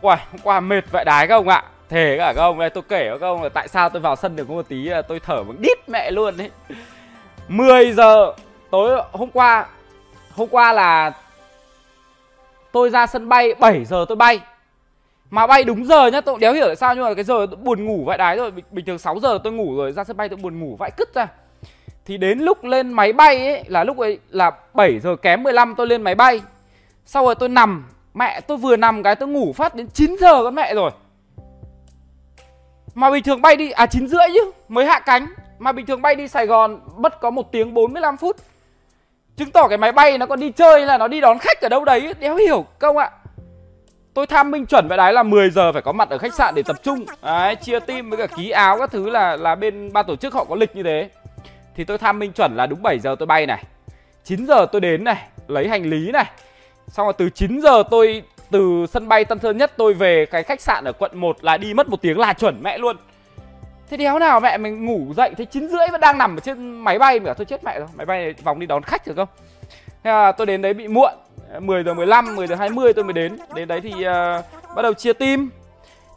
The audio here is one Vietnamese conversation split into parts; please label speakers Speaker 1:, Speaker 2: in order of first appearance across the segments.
Speaker 1: Uầy, hôm qua mệt vậy đái các ông ạ. Thề cả các ông đây tôi kể với các ông là tại sao tôi vào sân được có một tí là tôi thở bằng đít mẹ luôn đấy 10 giờ tối hôm qua Hôm qua là Tôi ra sân bay 7 giờ tôi bay. Mà bay đúng giờ nhá Tôi cũng đéo hiểu tại sao nhưng mà cái giờ tôi buồn ngủ vậy đái rồi Bình, bình thường 6 giờ tôi ngủ rồi ra sân bay tôi buồn ngủ vãi cứt ra. Thì đến lúc lên máy bay ấy Là lúc ấy là 7 giờ kém 15 tôi lên máy bay. Sau rồi tôi nằm Mẹ tôi vừa nằm cái tôi ngủ phát đến 9 giờ con mẹ rồi. Mà bình thường bay đi À 9 rưỡi chứ Mới hạ cánh. Mà bình thường bay đi Sài Gòn Mất có 1 tiếng 45 phút. Chứng tỏ cái máy bay nó còn đi chơi là nó đi đón khách ở đâu đấy Đéo hiểu không ạ? Tôi tham minh chuẩn vậy đấy là 10 giờ phải có mặt ở khách sạn để tập trung. Đấy, chia team với cả ký áo các thứ là là bên ban tổ chức họ có lịch như thế. Thì tôi tham minh chuẩn là đúng 7 giờ tôi bay này 9 giờ tôi đến này, lấy hành lý này. Xong rồi từ 9 giờ tôi từ sân bay Tân Sơn Nhất tôi về cái khách sạn ở quận 1 là đi mất một tiếng là chuẩn mẹ luôn. Thế đéo nào mẹ mình ngủ dậy thấy 9 rưỡi vẫn đang nằm ở trên máy bay. Mà tôi chết mẹ rồi Máy bay vòng đi đón khách được không? Thế là tôi đến đấy bị muộn 10 giờ 15, 10 giờ 20 tôi mới đến. Đến đấy thì uh, bắt đầu chia team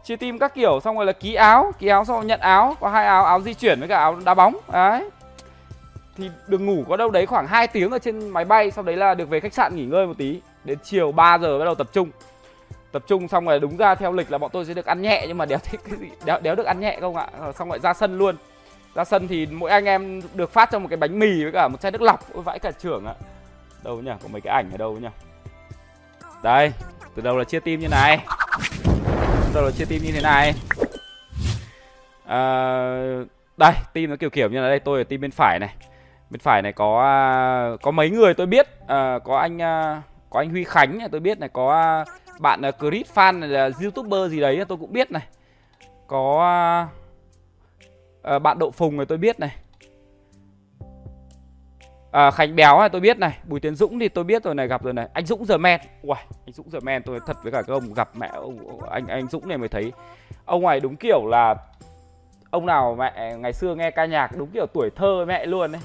Speaker 1: Chia team các kiểu. Xong rồi là ký áo Ký áo xong rồi nhận áo. Có hai áo, áo di chuyển với cả áo đá bóng Đấy. Thì được ngủ có đâu đấy khoảng 2 tiếng ở trên máy bay. Sau đấy là được về khách sạn nghỉ ngơi một tí. Đến chiều 3 giờ bắt đầu tập trung. Tập trung xong rồi đúng ra theo lịch là bọn tôi sẽ được ăn nhẹ nhưng mà đéo thích cái gì? Đéo, đéo được ăn nhẹ không ạ? Ờ, xong rồi ra sân luôn. Ra sân thì mỗi anh em được phát cho một cái bánh mì với cả một chai nước lọc ôi vãi cả trưởng ạ. Đâu nhỉ? Có mấy cái ảnh ở đâu nhỉ? Đây từ đầu là chia team như này. Từ đầu là chia team như thế này. À, đây team nó kiểu kiểu như là đây tôi ở team bên phải này. Bên phải này có à, có mấy người tôi biết. À, có anh à, có anh Huy Khánh này tôi biết này có à, bạn à, uh, Chris Fan này là youtuber gì đấy tôi cũng biết này. Có uh, bạn Độ Phùng này tôi biết này. À, Khánh Béo này tôi biết này. Bùi Tiến Dũng thì tôi biết rồi này gặp rồi này. Anh Dũng giờ men Uầy, anh Dũng giờ men tôi thật với cả các ông gặp mẹ ông anh anh Dũng này mới thấy. Ông này đúng kiểu là ông nào mẹ ngày xưa nghe ca nhạc đúng kiểu tuổi thơ mẹ luôn đấy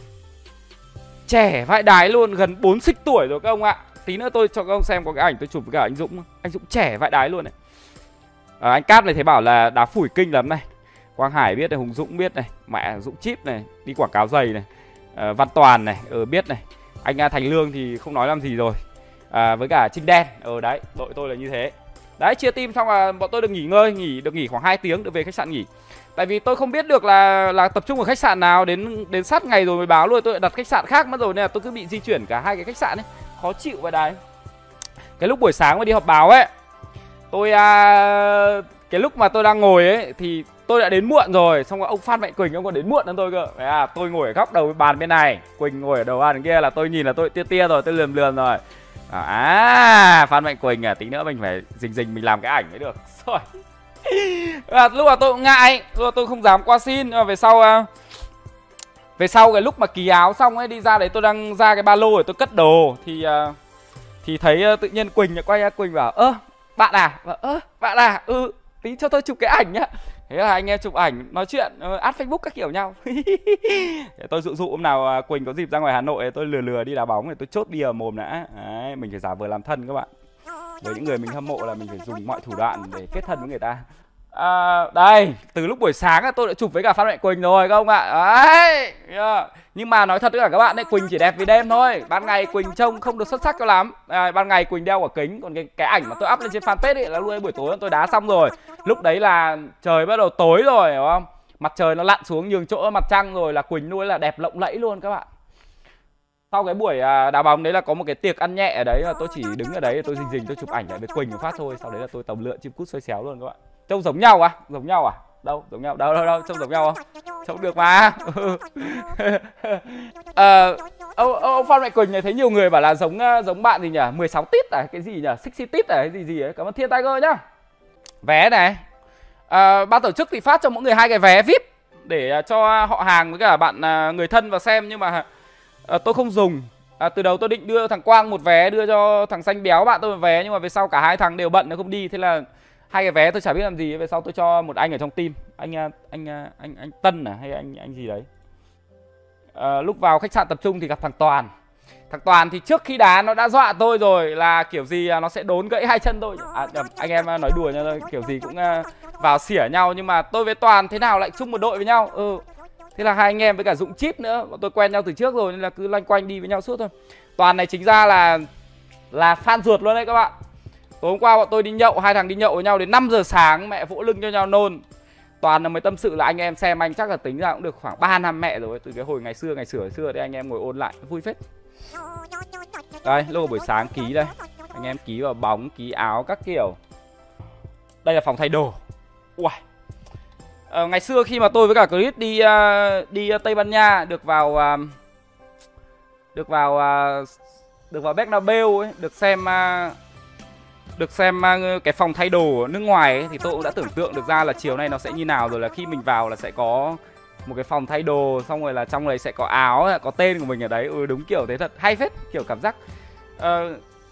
Speaker 1: trẻ vãi đái luôn gần 4 xích tuổi rồi các ông ạ tí nữa tôi cho các ông xem có cái ảnh tôi chụp với cả anh Dũng. Anh Dũng trẻ vãi đái luôn này. À, anh Cát này thấy bảo là đá phủi kinh lắm này. Quang Hải biết này Hùng Dũng biết này mẹ Dũng chip này đi quảng cáo giày này à, Văn Toàn này ở ừ, biết này. Anh à, Thành Lương thì không nói làm gì rồi. À, với cả Trinh Đen ở ừ, đấy đội tôi là như thế. Đấy chia team xong là bọn tôi được nghỉ ngơi nghỉ được nghỉ khoảng 2 tiếng được về khách sạn nghỉ. Tại vì tôi không biết được là là tập trung ở khách sạn nào đến đến sát ngày rồi mới báo luôn tôi đặt khách sạn khác mất rồi nên là tôi cứ bị di chuyển cả hai cái khách sạn ấy khó chịu vậy đấy cái lúc buổi sáng mà đi họp báo ấy tôi à, cái lúc mà tôi đang ngồi ấy thì tôi đã đến muộn rồi. Xong rồi ông phan mạnh quỳnh ông còn đến muộn hơn tôi cơ. Đấy à tôi ngồi ở góc đầu bàn bên này quỳnh ngồi ở đầu bàn kia là tôi nhìn là tôi tia tia rồi tôi lườm lườm rồi. À, à phan mạnh quỳnh à tí nữa mình phải rình rình mình làm cái ảnh mới được. Rồi. À, lúc mà tôi cũng ngại lúc mà tôi không dám qua xin. Nhưng mà về sau à, về sau cái lúc mà kỳ áo xong ấy đi ra đấy tôi đang ra cái ba lô để tôi cất đồ. Thì uh, thì thấy uh, tự nhiên quỳnh quay ra quỳnh bảo ơ bạn à? Và ơ bạn à? Ừ tí cho tôi chụp cái ảnh nhá. Thế là anh em chụp ảnh nói chuyện ad add facebook các kiểu nhau. Để tôi dụ dụ hôm nào à, quỳnh có dịp ra ngoài hà nội tôi lừa lừa đi đá bóng để tôi chốt bia mồm đã. Đấy, mình phải giả vờ làm thân các bạn. Với những người mình hâm mộ là mình phải dùng mọi thủ đoạn để kết thân với người ta à, đây từ lúc buổi sáng tôi đã chụp với cả phan mạnh quỳnh rồi các ông ạ. Đấy yeah. nhưng mà nói thật với cả các bạn đấy quỳnh chỉ đẹp vì đêm thôi. Ban ngày quỳnh trông không được xuất sắc cho lắm. À, ban ngày quỳnh đeo quả kính còn cái cái ảnh mà tôi up lên trên fanpage ấy là lúc ấy buổi tối tôi đá xong rồi. Lúc đấy là trời bắt đầu tối rồi hiểu không? Mặt trời nó lặn xuống nhường chỗ mặt trăng rồi là quỳnh nuôi là đẹp lộng lẫy luôn các bạn. Sau cái buổi à, đá bóng đấy là có một cái tiệc ăn nhẹ ở đấy là tôi chỉ đứng ở đấy tôi rình rình tôi chụp ảnh lại với quỳnh một phát thôi. Sau đấy là tôi tầm lượn chim cút xoay xéo luôn các bạn trông giống nhau à? Giống nhau à? Đâu giống nhau. Đâu đâu đâu trông giống nhau không trông được mà. À, ông, ông phan mạnh quỳnh này thấy nhiều người bảo là giống ờ, giống bạn gì nhỉ? 16 tít à? Cái gì nhỉ? sexy tít à? Cái gì gì ấy? Cảm ơn thiên tiger nhá. Vé này. À, ban tổ chức thì phát cho mỗi người hai cái vé vip để cho họ hàng với cả bạn người thân vào xem. Nhưng mà à, tôi không dùng. À, từ đầu tôi định đưa thằng quang một vé đưa cho thằng xanh béo bạn tôi một vé nhưng mà về sau cả hai thằng đều bận nó không đi. Thế là hai cái vé tôi chả biết làm gì về sau tôi cho một anh ở trong team anh à, anh anh anh, anh tân à hay anh anh gì đấy à, lúc vào khách sạn tập trung thì gặp thằng toàn Thằng Toàn thì trước khi đá nó đã dọa tôi rồi là kiểu gì à, nó sẽ đốn gãy hai chân tôi. À nhầm, anh em nói đùa nha thôi, kiểu gì cũng vào xỉa nhau nhưng mà tôi với Toàn thế nào lại chung một đội với nhau. Ừ. Thế là hai anh em với cả Dũng chip nữa, bọn tôi quen nhau từ trước rồi nên là cứ loanh quanh đi với nhau suốt thôi. Toàn này chính ra là là fan ruột luôn đấy các bạn. Tối hôm qua bọn tôi đi nhậu, hai thằng đi nhậu với nhau đến 5 giờ sáng mẹ vỗ lưng cho nhau nôn. Toàn là mới tâm sự là anh em xem anh chắc là tính ra cũng được khoảng 3 năm mẹ rồi từ cái hồi ngày xưa ngày xưa xưa đấy anh em ngồi ôn lại vui phết. Đây, lúc buổi sáng ký đây. Anh em ký vào bóng, ký áo các kiểu. Đây là phòng thay đồ. Uầy. Ờ, ngày xưa khi mà tôi với cả Chris đi uh, đi ờ, Tây Ban Nha được vào uh, được vào uh, được vào Bernabeu ấy, được xem uh, được xem à, cái phòng thay đồ ở nước ngoài ấy, thì tôi cũng đã tưởng tượng được ra là chiều nay nó sẽ như nào. Rồi là khi mình vào là sẽ có một cái phòng thay đồ xong rồi là trong này sẽ có áo à, có tên của mình ở đấy. Ừ đúng kiểu thế thật hay phết kiểu cảm giác uh,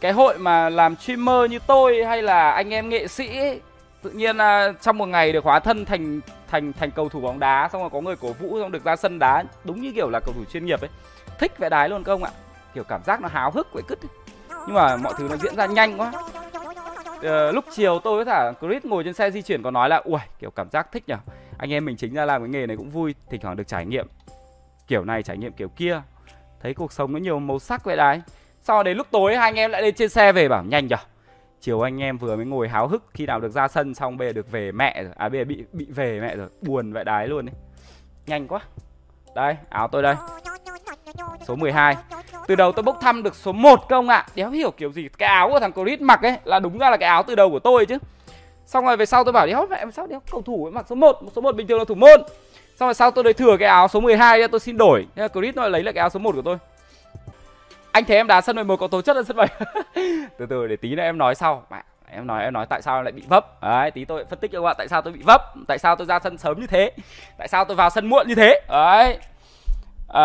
Speaker 1: cái hội mà làm streamer như tôi hay là anh em nghệ sĩ ấy, tự nhiên uh, trong một ngày được hóa thân thành thành thành cầu thủ bóng đá xong rồi có người cổ vũ xong được ra sân đá đúng như kiểu là cầu thủ chuyên nghiệp ấy. Thích vẽ đái luôn không ạ? Kiểu cảm giác nó háo hức vậy cứt nhưng mà mọi thứ nó diễn ra nhanh quá uh, lúc chiều tôi với thả Chris ngồi trên xe di chuyển có nói là ui kiểu cảm giác thích nhở? Anh em mình chính ra làm cái nghề này cũng vui thỉnh thoảng được trải nghiệm kiểu này trải nghiệm kiểu kia. Thấy cuộc sống nó nhiều màu sắc vậy đấy. Sau đến lúc tối hai anh em lại lên trên xe về bảo nhanh nhở? Chiều anh em vừa mới ngồi háo hức khi nào được ra sân xong bây giờ được về mẹ rồi. À bây giờ bị bị về mẹ rồi. Buồn vậy đái luôn đấy nhanh quá. Đây áo tôi đây. Số 12 từ đầu tôi bốc thăm được số 1 công ạ. À. đéo hiểu kiểu gì cái áo của thằng Chris mặc ấy là đúng ra là cái áo từ đầu của tôi chứ. Xong rồi về sau tôi bảo đéo mẹ sao đéo cầu thủ ấy mặc số 1 số 1 bình thường là thủ môn. Xong rồi sau tôi lấy thừa cái áo số 12 ra tôi xin đổi. Nhưng Chris nó lấy lại cái áo số 1 của tôi. Anh thấy em đá sân 11 có tố chất hơn sân 7 từ từ để tí nữa em nói sau. Mẹ em nói em nói tại sao em lại bị vấp. Đấy tí tôi phân tích cho các bạn tại sao tôi bị vấp tại sao tôi ra sân sớm như thế tại sao tôi vào sân muộn như thế. Đấy. À,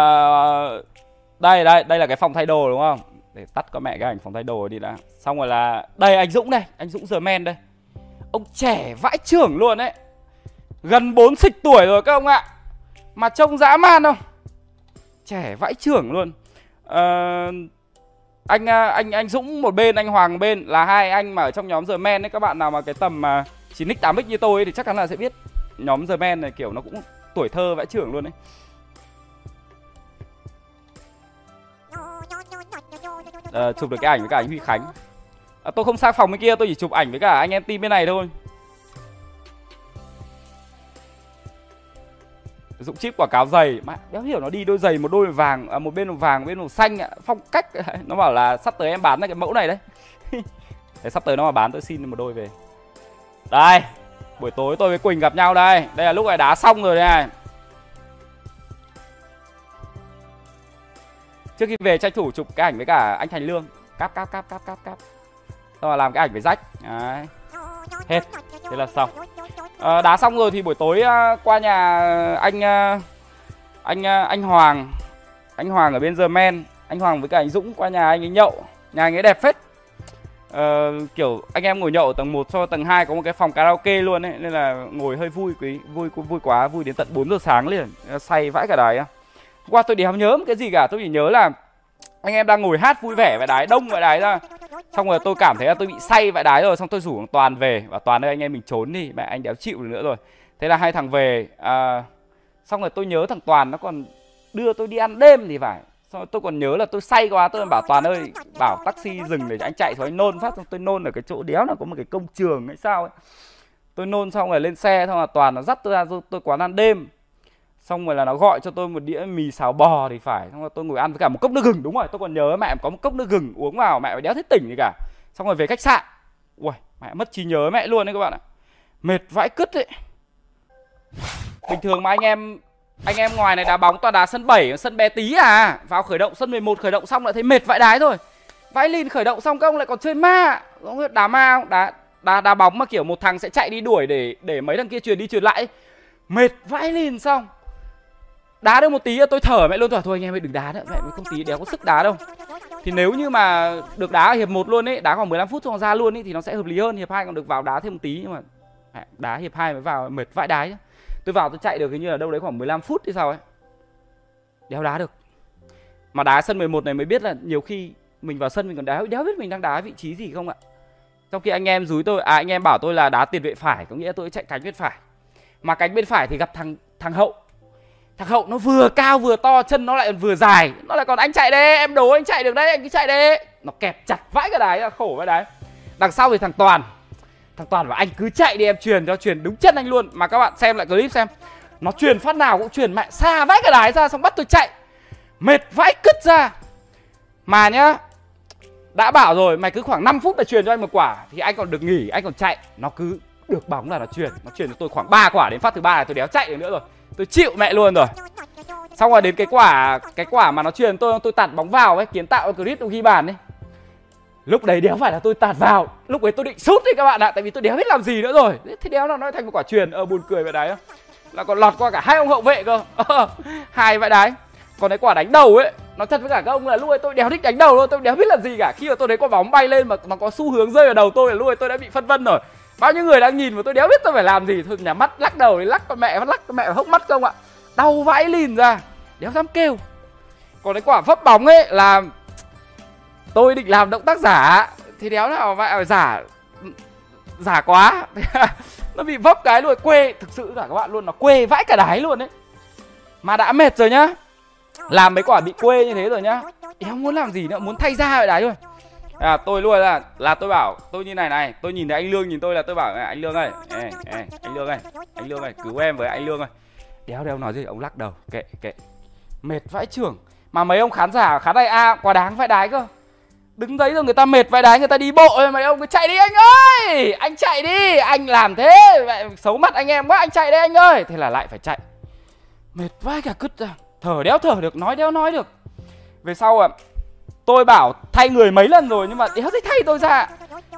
Speaker 1: đây đây đây là cái phòng thay đồ đúng không? Để tắt có mẹ cái ảnh phòng thay đồ đi đã. Xong rồi là đây anh dũng đây anh dũng giờ men đây. Ông trẻ vãi trưởng luôn đấy gần bốn xịch tuổi rồi các ông ạ. Mà trông dã man không? Trẻ vãi trưởng luôn. Ờ, à, anh anh anh Dũng một bên anh Hoàng một bên là hai anh mà ở trong nhóm giờ men ấy. Các bạn nào mà cái tầm mà chín x 8 x như tôi ấy, thì chắc chắn là sẽ biết. Nhóm giờ men này kiểu nó cũng tuổi thơ vãi trưởng luôn đấy à, chụp được cái ảnh với cả anh Huy Khánh. À, tôi không sang phòng bên kia tôi chỉ chụp ảnh với cả anh em team bên này thôi. Dụng chip quả cáo giày. Mà đéo hiểu nó đi đôi giày một đôi vàng à, một bên màu vàng một bên màu xanh phong cách nó bảo là sắp tới em bán ra cái mẫu này đấy. Thế sắp tới nó mà bán tôi xin một đôi về. Đây buổi tối tôi với quỳnh gặp nhau đây. Đây là lúc này đá xong rồi đây này. Trước khi về tranh thủ chụp cái ảnh với cả anh thành lương. Cáp cáp cáp cáp cáp cáp. Xong rồi làm cái ảnh với rách. Đấy. Hết. Thế là xong. À, đá xong rồi thì buổi tối uh, qua nhà anh uh, anh uh, anh Hoàng. Anh Hoàng ở bên giờ men. Anh Hoàng với cả anh Dũng qua nhà anh ấy nhậu. Nhà anh ấy đẹp phết. Uh, kiểu anh em ngồi nhậu ở tầng 1 so tầng 2 có một cái phòng karaoke luôn ấy. Nên là ngồi hơi vui quý vui vui quá vui đến tận 4 giờ sáng liền. Say vãi cả qua tôi đéo nhớ một cái gì cả tôi chỉ nhớ là anh em đang ngồi hát vui vẻ vậy đái đông vậy đái ra. Xong rồi tôi cảm thấy là tôi bị say vậy đái rồi xong tôi rủ thằng toàn về và toàn ơi anh em mình trốn đi mẹ anh đéo chịu được nữa rồi. Thế là hai thằng về à, xong rồi tôi nhớ thằng toàn nó còn đưa tôi đi ăn đêm thì phải. Xong rồi tôi còn nhớ là tôi say quá tôi bảo toàn ơi bảo taxi dừng để anh chạy. Xuống anh nôn phát xong tôi nôn ở cái chỗ đéo là có một cái công trường hay sao ấy. Tôi nôn xong rồi lên xe xong là toàn nó dắt tôi ra tôi quán ăn đêm xong rồi là nó gọi cho tôi một đĩa mì xào bò thì phải. Xong rồi tôi ngồi ăn với cả một cốc nước gừng, đúng rồi. Tôi còn nhớ mẹ có một cốc nước gừng uống vào, mẹ đéo thấy tỉnh gì cả. Xong rồi về khách sạn. Ui mẹ mất trí nhớ mẹ luôn đấy các bạn ạ. Mệt vãi cứt đấy bình thường mà anh em anh em ngoài này đá bóng toàn đá sân 7 sân bé tí à. Vào khởi động sân 11 khởi động xong lại thấy mệt vãi đái rồi vãi lìn khởi động xong các ông lại còn chơi ma. Đá ma không? Đá đá đá bóng mà kiểu một thằng sẽ chạy đi đuổi để để mấy thằng kia truyền đi truyền lại mệt vãi lìn xong đá được một tí tôi thở, mẹ luôn rồi thôi anh em ơi, đừng đá nữa. Mẹ không tí, đéo có sức đá đâu. Thì nếu như mà được đá ở hiệp một luôn ấy đá khoảng 15 phút xong ra luôn ấy thì nó sẽ hợp lý hơn. Hiệp hai còn được vào đá thêm một tí, nhưng mà đá hiệp hai mới vào mệt vãi đái tôi vào tôi chạy được hình như là đâu đấy khoảng 15 phút thì sao ấy. Đéo đá được. Mà đá sân 11 này mới biết là nhiều khi mình vào sân mình còn đá, đéo biết mình đang đá vị trí gì không ạ? Trong khi anh em dúi tôi à anh em bảo tôi là đá tiền vệ phải, có nghĩa tôi chạy cánh bên phải. Mà cánh bên phải thì gặp thằng thằng hậu thằng hậu nó vừa cao vừa to, chân nó lại vừa dài. Nó lại còn anh chạy đây em đố anh chạy được đấy, anh cứ chạy đây nó kẹp chặt vãi cái đáy khổ cái đáy. Đằng sau thì thằng toàn. Thằng toàn bảo anh cứ chạy đi, em truyền cho, truyền đúng chân anh luôn. Mà các bạn xem lại clip xem. Nó truyền phát nào cũng truyền mẹ xa vãi cái đáy ra, xong bắt tôi chạy. Mệt vãi cứt ra. Mà nhá, đã bảo rồi, mày cứ khoảng 5 phút để truyền cho anh một quả, thì anh còn được nghỉ, anh còn chạy. Nó cứ được bóng là nó truyền nó truyền cho tôi khoảng 3 quả, đến phát thứ ba là tôi đéo chạy được nữa rồi tôi chịu mẹ luôn rồi. Xong rồi đến cái quả cái quả mà nó truyền tôi tôi tạt bóng vào ấy kiến tạo clip ghi bàn ấy. Lúc đấy đéo phải là tôi tạt vào. Lúc ấy tôi định sút đi các bạn ạ tại vì tôi đéo biết làm gì nữa rồi. Thế đéo là nó thành một quả truyền ờ buồn cười vậy đấy là còn lọt qua cả hai ông hậu vệ cơ. Hai vậy đấy. Còn cái quả đánh đầu ấy nó thật với cả các ông là lúc ấy tôi đéo thích đánh đầu luôn tôi đéo biết làm gì cả. Khi mà tôi thấy quả bóng bay lên mà nó có xu hướng rơi vào đầu tôi là lúc ấy tôi đã bị phân vân rồi bao nhiêu người đang nhìn mà tôi đéo biết tôi phải làm gì? Thôi, nhà mắt lắc đầu lắc con mẹ, lắc con mẹ hốc mắt không ạ? Đau vãi lìn ra, đéo dám kêu. Còn cái quả phấp bóng ấy là tôi định làm động tác giả, thì đéo nào vậy giả giả quá. Nó bị vấp cái luôn, quê, thực sự cả các bạn luôn, nó quê vãi cả đái luôn đấy mà đã mệt rồi nhá, làm mấy quả bị quê như thế rồi nhá. Đéo muốn làm gì nữa, muốn thay ra vậy đái thôi à tôi luôn là là tôi bảo tôi như này này tôi nhìn thấy anh lương nhìn tôi là tôi bảo anh lương ơi ê, ê, anh lương ơi anh lương ơi cứu em với anh lương ơi. Đéo đéo nói gì ông lắc đầu kệ kệ. Mệt vãi trưởng mà mấy ông khán giả khán đài a quá đáng vãi đái cơ. Đứng đấy rồi người ta mệt vãi đái người ta đi bộ rồi mấy ông cứ chạy đi anh ơi! Anh chạy đi anh làm thế vậy xấu mặt anh em quá anh chạy đi anh ơi! Thế là lại phải chạy. Mệt vãi cả cứt ra. Thở đéo thở được nói đéo nói được. Về sau à tôi bảo thay người mấy lần rồi, nhưng mà đéo thấy thay tôi ra.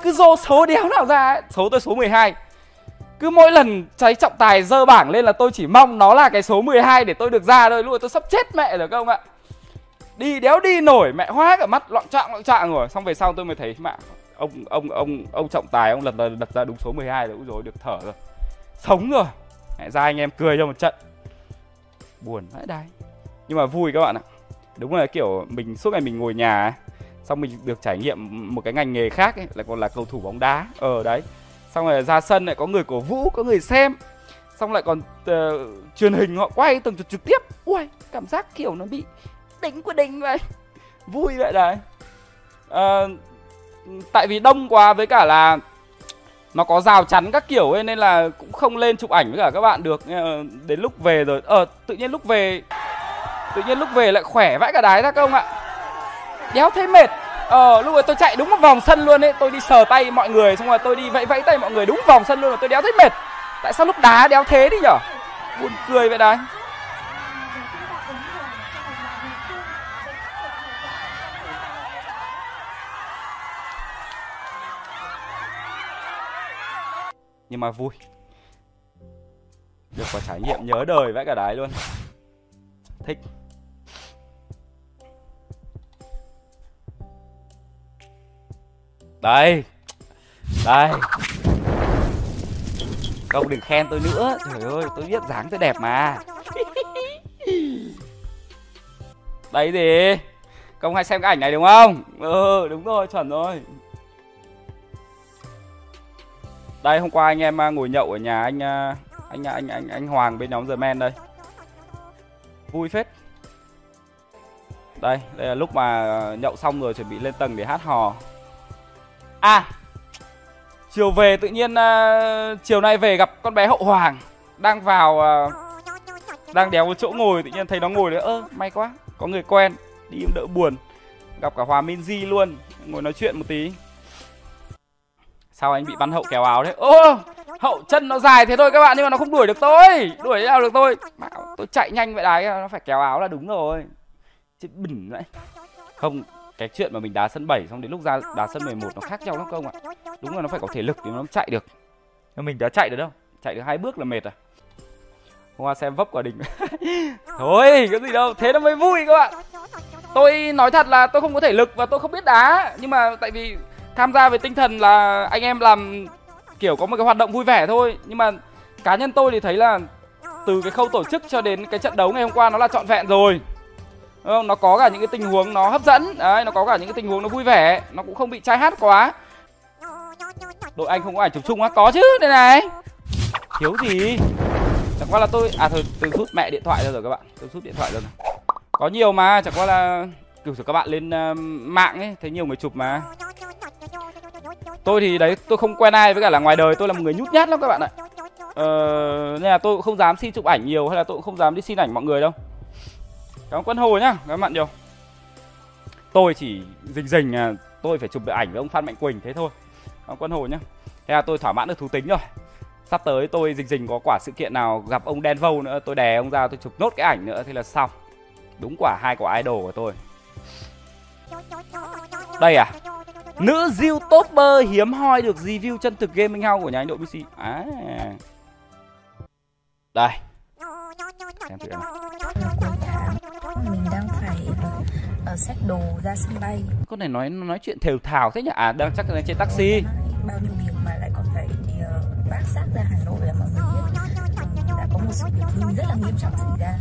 Speaker 1: Cứ dô số đéo nào ra ấy. số tôi số 12 cứ mỗi lần cháy trọng tài dơ bảng lên là tôi chỉ mong nó là cái số 12 để tôi được ra thôi. Lúc tôi sắp chết mẹ rồi các ông ạ. Đi đéo đi nổi, mẹ hóa cả mắt, loạn trạng loạn trạng rồi. Xong về sau tôi mới thấy, mẹ, ông ông ông ông trọng tài, ông lật đặt ra đúng số 12 rồi. Rồi được thở rồi. Sống rồi. Mẹ ra anh em cười cho một trận. Buồn vãi đái. Nhưng mà vui các bạn ạ đúng là kiểu mình suốt ngày mình ngồi nhà ấy, xong mình được trải nghiệm một cái ngành nghề khác ấy, lại còn là cầu thủ bóng đá. Ở ờ, đấy. Xong rồi ra sân lại có người cổ vũ có người xem. Xong lại còn uh, truyền hình họ quay từng trực tiếp. Ui cảm giác kiểu nó bị đỉnh của đỉnh vậy. Vui vậy đấy. Uh, tại vì đông quá với cả là nó có rào chắn các kiểu ấy nên là cũng không lên chụp ảnh với cả các bạn được. Ờ, đến lúc về rồi. Ờ tự nhiên lúc về tự nhiên lúc về lại khỏe vãi cả đái ra công ạ. Đéo thấy mệt. Ờ lúc ấy tôi chạy đúng một vòng sân luôn ấy. Tôi đi sờ tay mọi người, xong rồi tôi đi vẫy vẫy tay mọi người đúng vòng sân luôn mà tôi đéo thấy mệt. Tại sao lúc đá đéo thế đi nhở? Buồn cười vậy đấy. Nhưng mà vui. Được có trải nghiệm nhớ đời vãi cả đái luôn. Thích. Đây. Đây. Công đừng khen tôi nữa. Trời ơi tôi biết dáng tôi đẹp mà. Đấy gì? Công hay xem cái ảnh này đúng không? Ừ đúng rồi chuẩn rồi. Đây hôm qua anh em à, ngồi nhậu ở nhà anh à, anh anh anh anh Hoàng bên nhóm The Men đây. Vui phết. Đây đây là lúc mà nhậu xong rồi chuẩn bị lên tầng để hát hò À Chiều về tự nhiên uh, Chiều nay về gặp con bé Hậu Hoàng Đang vào uh, Đang đéo chỗ ngồi tự nhiên thấy nó ngồi đấy. Ơ may quá có người quen Đi đỡ buồn. Gặp cả Hòa Minzy luôn Ngồi nói chuyện một tí. Sao anh bị bắn hậu kéo áo đấy Ô hậu chân nó dài thế thôi các bạn Nhưng mà nó không đuổi được tôi. Đuổi nào được tôi? Tôi chạy nhanh vậy đấy Nó phải kéo áo là đúng rồi. Chứ bình vậy. Không cái chuyện mà mình đá sân 7 xong đến lúc ra đá sân 11 nó khác nhau lắm không ạ? Đúng là nó phải có thể lực thì nó chạy được. Nhưng mình đã chạy được đâu? Chạy được hai bước là mệt à hôm qua xem vấp quả đỉnh. Thôi cái gì đâu thế nó mới vui các bạn. Tôi nói thật là tôi không có thể lực và tôi không biết đá. Nhưng mà tại vì tham gia về tinh thần là anh em làm kiểu có một cái hoạt động vui vẻ thôi. Nhưng mà cá nhân tôi thì thấy là từ cái khâu tổ chức cho đến cái trận đấu ngày hôm qua nó là trọn vẹn rồi Đúng không? nó có cả những cái tình huống nó hấp dẫn. Đấy nó có cả những cái tình huống nó vui vẻ. Nó cũng không bị chai hát quá. Đội anh không có ảnh chụp chung á. Có chứ đây này. Thiếu gì? Chẳng qua là tôi à thôi tôi rút mẹ điện thoại ra rồi các bạn. Tôi rút điện thoại ra rồi. Có nhiều mà chẳng qua là kiểu các bạn lên uh, mạng ấy thấy nhiều người chụp mà. Tôi thì đấy tôi không quen ai với cả là ngoài đời tôi là một người nhút nhát lắm các bạn ạ. Ờ, nên là tôi cũng không dám xin chụp ảnh nhiều hay là tôi cũng không dám đi xin ảnh mọi người đâu cảm ơn quân hồ nhá các bạn nhiều. Tôi chỉ rình rình à, tôi phải chụp được ảnh với ông phan mạnh quỳnh thế thôi. Cảm ơn quân hồ nhá. Thế là tôi thỏa mãn được thú tính rồi. Sắp tới tôi rình rình có quả sự kiện nào gặp ông đen vâu nữa tôi đè ông ra tôi chụp nốt cái ảnh nữa thì là xong. Đúng quả hai quả idol của tôi. Đây à nữ youtuber hiếm hoi được review chân thực gaming house của nhà anh đội bc à. Đây. Xem thử nào
Speaker 2: mình đang phải uh, xách đồ ra sân bay.
Speaker 1: Con này nói nói chuyện thều thào thế nhỉ? À đang chắc là trên taxi.
Speaker 2: Bao nhiêu việc mà lại còn phải uh, bác xác ra hà nội là mọi người biết. Đã có một sự việc vui rất là nghiêm trọng xảy ra.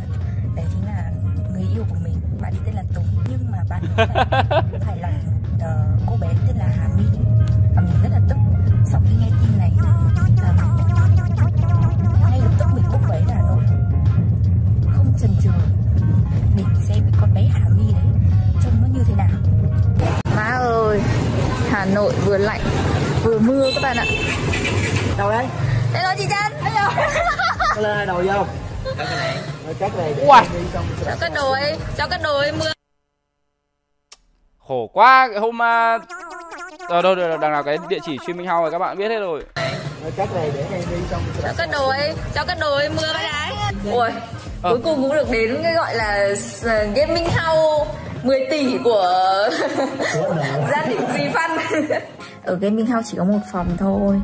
Speaker 2: Đấy chính là người yêu của mình bạn ấy tên là tùng nhưng mà bạn ấy phải, phải là uh, cô bé tên là hà my. Và mình rất hà nội vừa lạnh vừa mưa các bạn ạ.
Speaker 3: Đâu đấy?
Speaker 2: Đây rồi chị Trân.
Speaker 3: Lên hai đầu vô. Cắt cái này. Cắt cái này để đi xong
Speaker 2: cháu đồ ấy cháu cất đồ ấy mưa.
Speaker 1: Khổ quá cái hôm uh... ờ đâu đâu đằng nào cái địa chỉ streaming house này các bạn biết hết rồi.
Speaker 3: Rồi cắt cái này để em đi xong
Speaker 2: cháu đồ ấy cháu cất đồ ấy mưa. Cái đấy. Ui
Speaker 1: Ờ.
Speaker 2: cuối cùng cũng được đến cái gọi là gaming house 10 tỷ của gia đình Duy Văn. Ở gaming house chỉ có một phòng thôi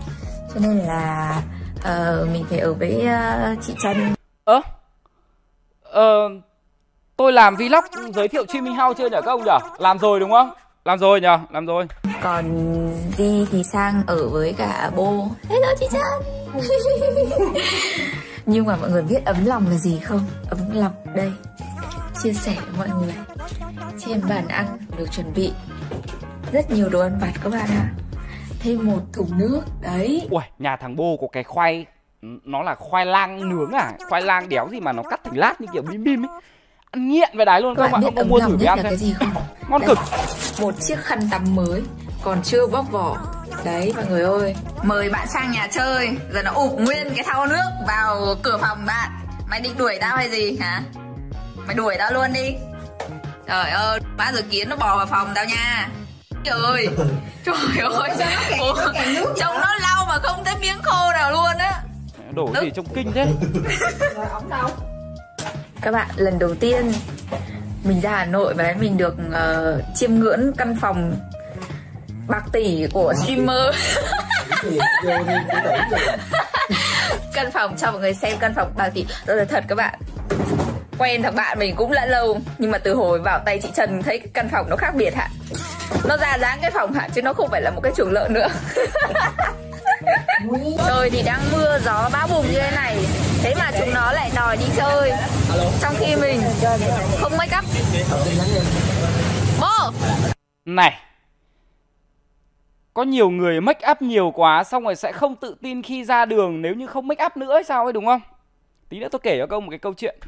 Speaker 2: cho nên là ờ, mình phải ở với ờ, chị Trân
Speaker 1: ơ ờ tôi làm vlog giới thiệu streaming house chưa nhỉ các ông nhỉ? Làm rồi đúng không? Làm rồi nhỉ? Làm rồi.
Speaker 2: Còn Di thì sang ở với cả bô hello chị Trân nhưng mà mọi người biết ấm lòng là gì không? Ấm lòng đây chia sẻ với mọi người. Trên bàn ăn được chuẩn bị rất nhiều đồ ăn vặt các bạn ạ. Thêm một thùng nước đấy.
Speaker 1: Ui nhà thằng bô có cái khoai nó là khoai lang nướng à? Khoai lang đéo gì mà nó cắt thành lát như kiểu bim bim ấy. Ăn nghiện với đái luôn.
Speaker 2: Các
Speaker 1: không
Speaker 2: bạn
Speaker 1: bạn
Speaker 2: biết
Speaker 1: ông có
Speaker 2: ấm
Speaker 1: mua thử
Speaker 2: nhất
Speaker 1: ăn
Speaker 2: cái gì không?
Speaker 1: Ngon
Speaker 2: Đây,
Speaker 1: cực.
Speaker 2: Một chiếc khăn tắm mới còn chưa bóc vỏ. Đấy mọi người ơi. Mời bạn sang nhà chơi. Giờ nó ụp nguyên cái thau nước vào cửa phòng bạn. Mày định đuổi tao hay gì hả mày đuổi tao luôn đi. Trời ơi ba giờ kiến nó bò vào phòng tao nha. Trời ơi. Trời ơi Ủa, trông nó lau mà không thấy miếng khô nào luôn á.
Speaker 1: Đổ gì trông kinh thế?
Speaker 2: Các bạn lần đầu tiên mình ra Hà Nội và mình được ờ, chiêm ngưỡng căn phòng bạc tỷ của streamer. Căn phòng cho mọi người xem căn phòng bạc tỷ. Rất là thật các bạn quen thằng bạn mình cũng đã lâu nhưng mà từ hồi vào tay chị Trần thấy cái căn phòng nó khác biệt hả? Nó ra dáng cái phòng hả? Chứ nó không phải là một cái chuồng lợn nữa. Trời thì đang mưa gió bão bùng như thế này. Thế mà chúng nó lại đòi đi chơi. Trong khi mình không make up. Bố!
Speaker 1: Này có nhiều người make up nhiều quá xong rồi sẽ không tự tin khi ra đường nếu như không make up nữa hay sao ấy đúng không? Tí nữa tôi kể cho công một cái câu chuyện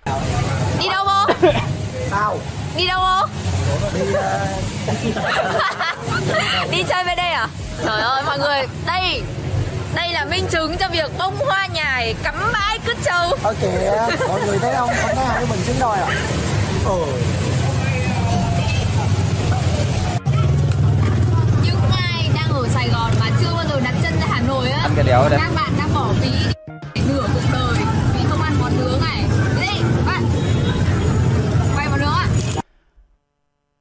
Speaker 2: đi đâu bố
Speaker 3: sao
Speaker 2: đi đâu bố
Speaker 3: đi ờ,
Speaker 2: đi chơi về đây à? Trời ơi mọi người đây. Đây là minh chứng cho việc bông hoa nhài cắm bãi cứt trâu
Speaker 3: kìa mọi người thấy không? Hai đứa mình xứng đôi à. Ừ
Speaker 2: những ai đang ở Sài Gòn mà chưa bao giờ đặt chân ra Hà Nội á các bạn đang bỏ phí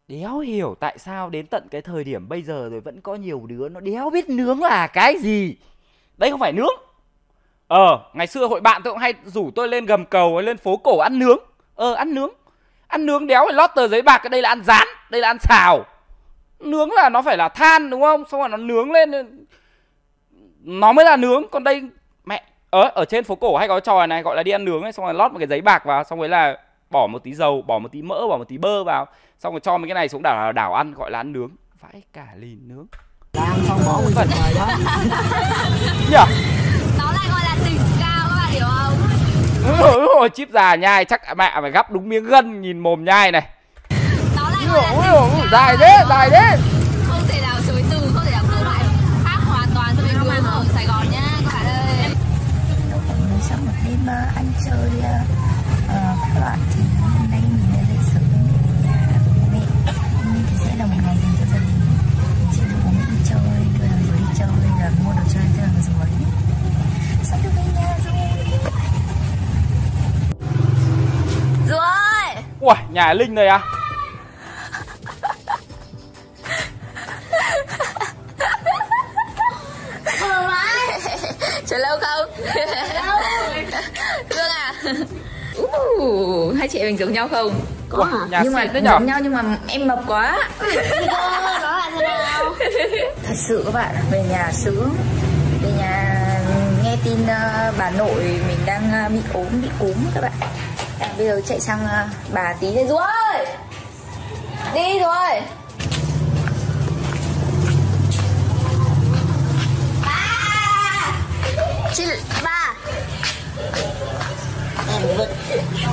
Speaker 1: đéo hiểu tại sao đến tận cái thời điểm bây giờ rồi vẫn có nhiều đứa nó đéo biết nướng là cái gì. Đây không phải nướng. Ờ ngày xưa hội bạn tôi cũng hay rủ tôi lên gầm cầu hay lên phố cổ ăn nướng. Ờ ăn nướng. Ăn nướng đéo phải lót tờ giấy bạc đây là ăn rán, đây là ăn xào. Nướng là nó phải là than, đúng không? Xong rồi nó nướng lên nó mới là nướng, còn đây mẹ ở ở trên phố cổ hay có trò này, gọi là đi ăn nướng ấy, xong rồi lót một cái giấy bạc vào, xong rồi là bỏ một tí dầu bỏ một tí mỡ bỏ một tí bơ vào xong rồi cho mấy cái này xuống đảo đảo ăn gọi là ăn nướng. Vãi cả lìn nướng.
Speaker 3: Làm xong bỏ nguyên phần rồi đó
Speaker 1: nhở
Speaker 2: Nó lại gọi là đỉnh cao các bạn hiểu không?
Speaker 1: Dồi, úi dồi, chip già nhai chắc mẹ phải gắp đúng miếng gân nhìn mồm nhai này.
Speaker 2: Nó lại gọi là cao.
Speaker 1: dài thế dài thế ui nhà linh này à.
Speaker 2: Chờ lâu không? Hương à? Uh, hai chị em mình giống nhau không?
Speaker 1: Ui, nhà
Speaker 2: nhưng mà giống nhau nhưng mà em mập quá.
Speaker 4: thật sự các bạn về nhà sướng về nhà nghe tin ờ, bà nội mình đang ờ, bị ốm bị cúm các bạn à, bây giờ chạy sang ờ, bà tí đây
Speaker 2: Du ơi! Đi rồi!
Speaker 4: chị ba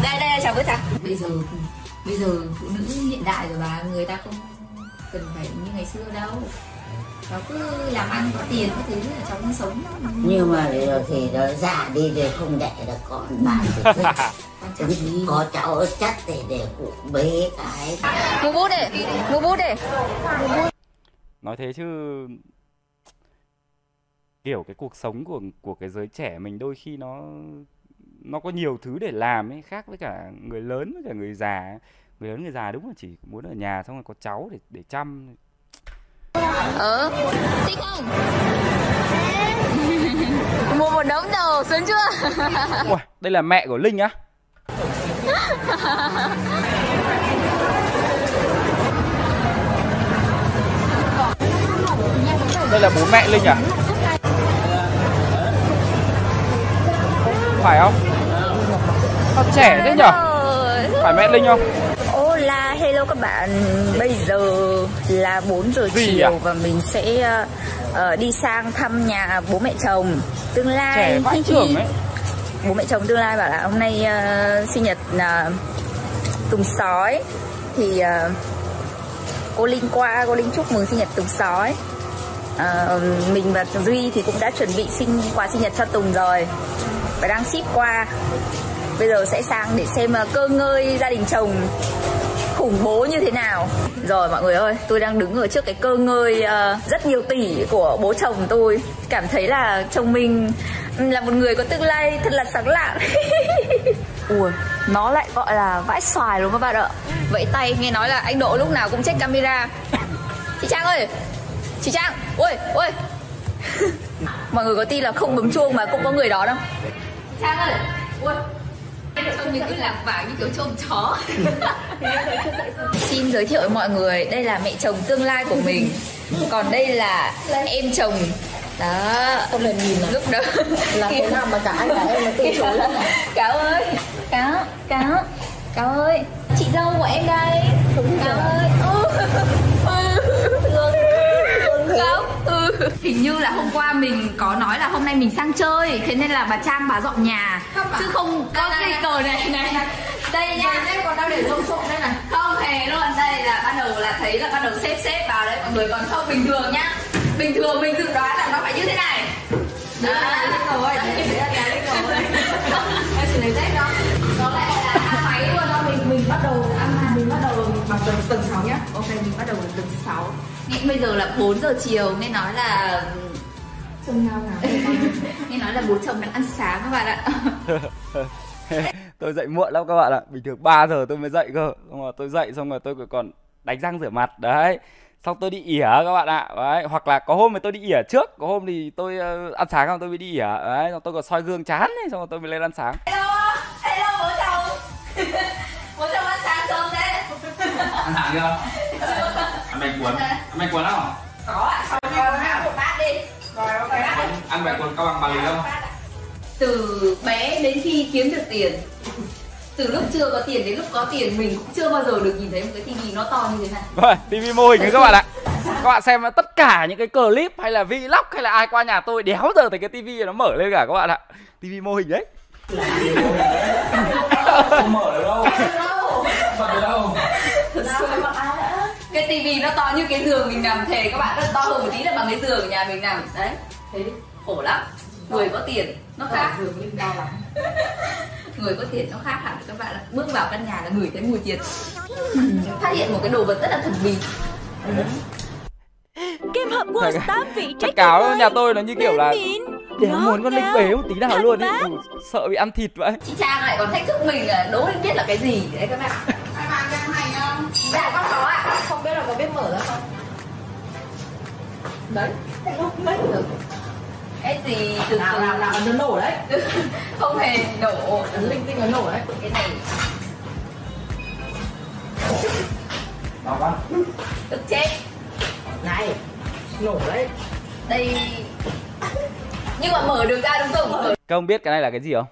Speaker 2: Đây, đây, chào bữa chào. Bây giờ, bây giờ phụ nữ hiện đại rồi bà, người ta không cần phải như ngày xưa đâu. Cháu cứ làm ăn có tiền có thứ là cháu cũng sống.
Speaker 5: Nhưng mà rồi thì nó già đi rồi không đẻ được con bạn được có cháu chắc thì để cụ bế cái.
Speaker 2: Mua bút đi mua bút đi.
Speaker 1: Nói thế chứ kiểu cái cuộc sống của của cái giới trẻ mình đôi khi nó nó có nhiều thứ để làm ấy khác với cả người lớn với cả người già người lớn người già đúng là chỉ muốn ở nhà xong rồi có cháu để để chăm
Speaker 2: ờ thích không? Mua một đống đồ sướng chưa?
Speaker 1: Ui, đây là mẹ của linh á. Đây là bố mẹ linh à? Phải không? Sao trẻ thế nhở? Phải mẹ linh không
Speaker 4: hello các bạn Bây giờ là 4 giờ
Speaker 1: Gì
Speaker 4: chiều
Speaker 1: à?
Speaker 4: và mình sẽ ờ, đi sang thăm nhà bố mẹ chồng. Tương lai
Speaker 1: trẻ vãi trưởng ấy.
Speaker 4: Bố mẹ chồng tương lai bảo là hôm nay ờ, sinh nhật là Tùng Sói. Thì ờ, cô Linh qua, cô Linh chúc mừng sinh nhật Tùng Sói. Ờ, Mình và Duy thì cũng đã chuẩn bị sinh quà sinh nhật cho Tùng rồi Và đang ship qua. Bây giờ sẽ sang để xem cơ ngơi gia đình chồng khủng bố như thế nào? Rồi mọi người ơi, tôi đang đứng ở trước cái cơ ngơi uh, rất nhiều tỷ của bố chồng tôi. Cảm thấy là chồng mình ừ, là một người có tương lai thật là sáng lạng Ui, nó lại gọi là vãi xoài luôn các bạn ạ? Vẫy tay, nghe nói là anh Độ lúc nào cũng check camera. Chị Trang ơi, chị Trang, ôi, ôi Mọi người có tin là không bấm chuông mà cũng có người đó đâu.
Speaker 2: Trang ơi! Ui! Mình cứ lạc vàng như kiểu trông chó.
Speaker 4: Xin giới thiệu với mọi người, đây là mẹ chồng tương lai của mình. Còn đây là em chồng. Đó.
Speaker 3: Không nên nhìn là
Speaker 4: Lúc đó.
Speaker 3: Là thế nào mà cả anh cả em là tự chủ lên
Speaker 4: Cáo ơi. Cáo, cáo Cáo ơi. Chị dâu của em đây. Cáo ơi. Ừ. Ừ.
Speaker 2: Cáo. Hình như là hôm qua mình có nói là hôm nay mình sang chơi Thế nên là bà Trang bà dọn nhà. Chứ không có cái cờ này này. Đây nha Em còn đang để rộn rộn đây này. Không hề luôn. Đây là bắt đầu là thấy là bắt đầu xếp xếp vào đấy Mọi người còn không bình thường nhá. Bình thường mình dự đoán là nó phải như thế này. Đấy, rồi, đấy, đấy, đấy, rồi. Em chỉ lấy dép đó. Nó lại là máy luôn đó. Mình mình bắt đầu ăn mình bắt đầu bằng tầng tầng 6 nhá. Ok, mình bắt đầu bằng tầng 6 Nghe bây giờ là 4 giờ chiều Nghe nói là Trông nhau nào? Nghe nói là bố chồng đang ăn sáng các bạn ạ.
Speaker 1: Tôi dậy muộn lắm các bạn ạ. Bình thường 3 giờ tôi mới dậy cơ. Xong rồi tôi dậy xong rồi tôi còn đánh răng rửa mặt. Đấy. Xong tôi đi ỉa các bạn ạ. Đấy. Hoặc là có hôm thì tôi đi ỉa trước. Có hôm thì tôi ờ, ăn sáng xong tôi mới đi ỉa. Đấy. Xong tôi còn soi gương chán ấy, xong rồi tôi mới lên ăn sáng.
Speaker 2: Hello, hello bố chồng. Bố chồng ăn sáng sớm đấy.
Speaker 6: Ăn hàng chưa bánh cuốn ăn bánh cuốn không?
Speaker 2: Có ạ, cho con ăn một bát đi. Rồi, ok. Bát
Speaker 6: ăn bánh cuốn cao bằng bà lý không
Speaker 2: từ bé đến khi kiếm được tiền. Từ lúc chưa có tiền đến lúc có tiền mình cũng chưa bao giờ được nhìn thấy một cái tivi nó to như thế này.
Speaker 1: Vâng, tivi mô hình đấy các bạn ạ. Các bạn xem tất cả những cái clip hay là vlog hay là ai qua nhà tôi đéo giờ thấy cái tivi nó mở lên cả các bạn ạ. Tivi mô hình đấy.
Speaker 7: Không mở được đâu. Bật được đâu
Speaker 2: cái tivi nó to như cái giường mình nằm thề các bạn nó to hơn một tí là bằng cái giường ở nhà mình nằm. Đấy. Khổ lắm. Người có tiền nó khác. Giường mình to lắm. Người có tiền nó khác hẳn các bạn ạ. Bước vào căn nhà là ngửi thấy mùi tiền. Phát hiện một cái đồ vật rất là thần bí
Speaker 8: Kem hộp
Speaker 1: Thầy-
Speaker 8: World 8 vị trái
Speaker 1: cáo nhà tôi nó như kiểu là đéo
Speaker 8: ngọt
Speaker 1: muốn con linh bế một tí nào luôn ý. Ừ, sợ bị ăn thịt vậy.
Speaker 2: chị trang lại còn thách thức mình là đố biết là cái gì. Đấy các bạn
Speaker 4: Không?
Speaker 2: dạ con có ạ.
Speaker 4: Không biết là có biết mở ra không?
Speaker 2: đấy. Mất được. Cái gì? Từ
Speaker 4: Nào nào nào nó nổ đấy.
Speaker 2: Không hề nổ.
Speaker 4: Ấn linh tinh nó nổ đấy.
Speaker 2: Cái này.
Speaker 7: Đó con.
Speaker 2: Tức chết.
Speaker 4: Này Nổ đấy.
Speaker 2: Đây. Nhưng mà mở được ra đúng không? Mở.
Speaker 1: Các ông biết cái này là cái gì không?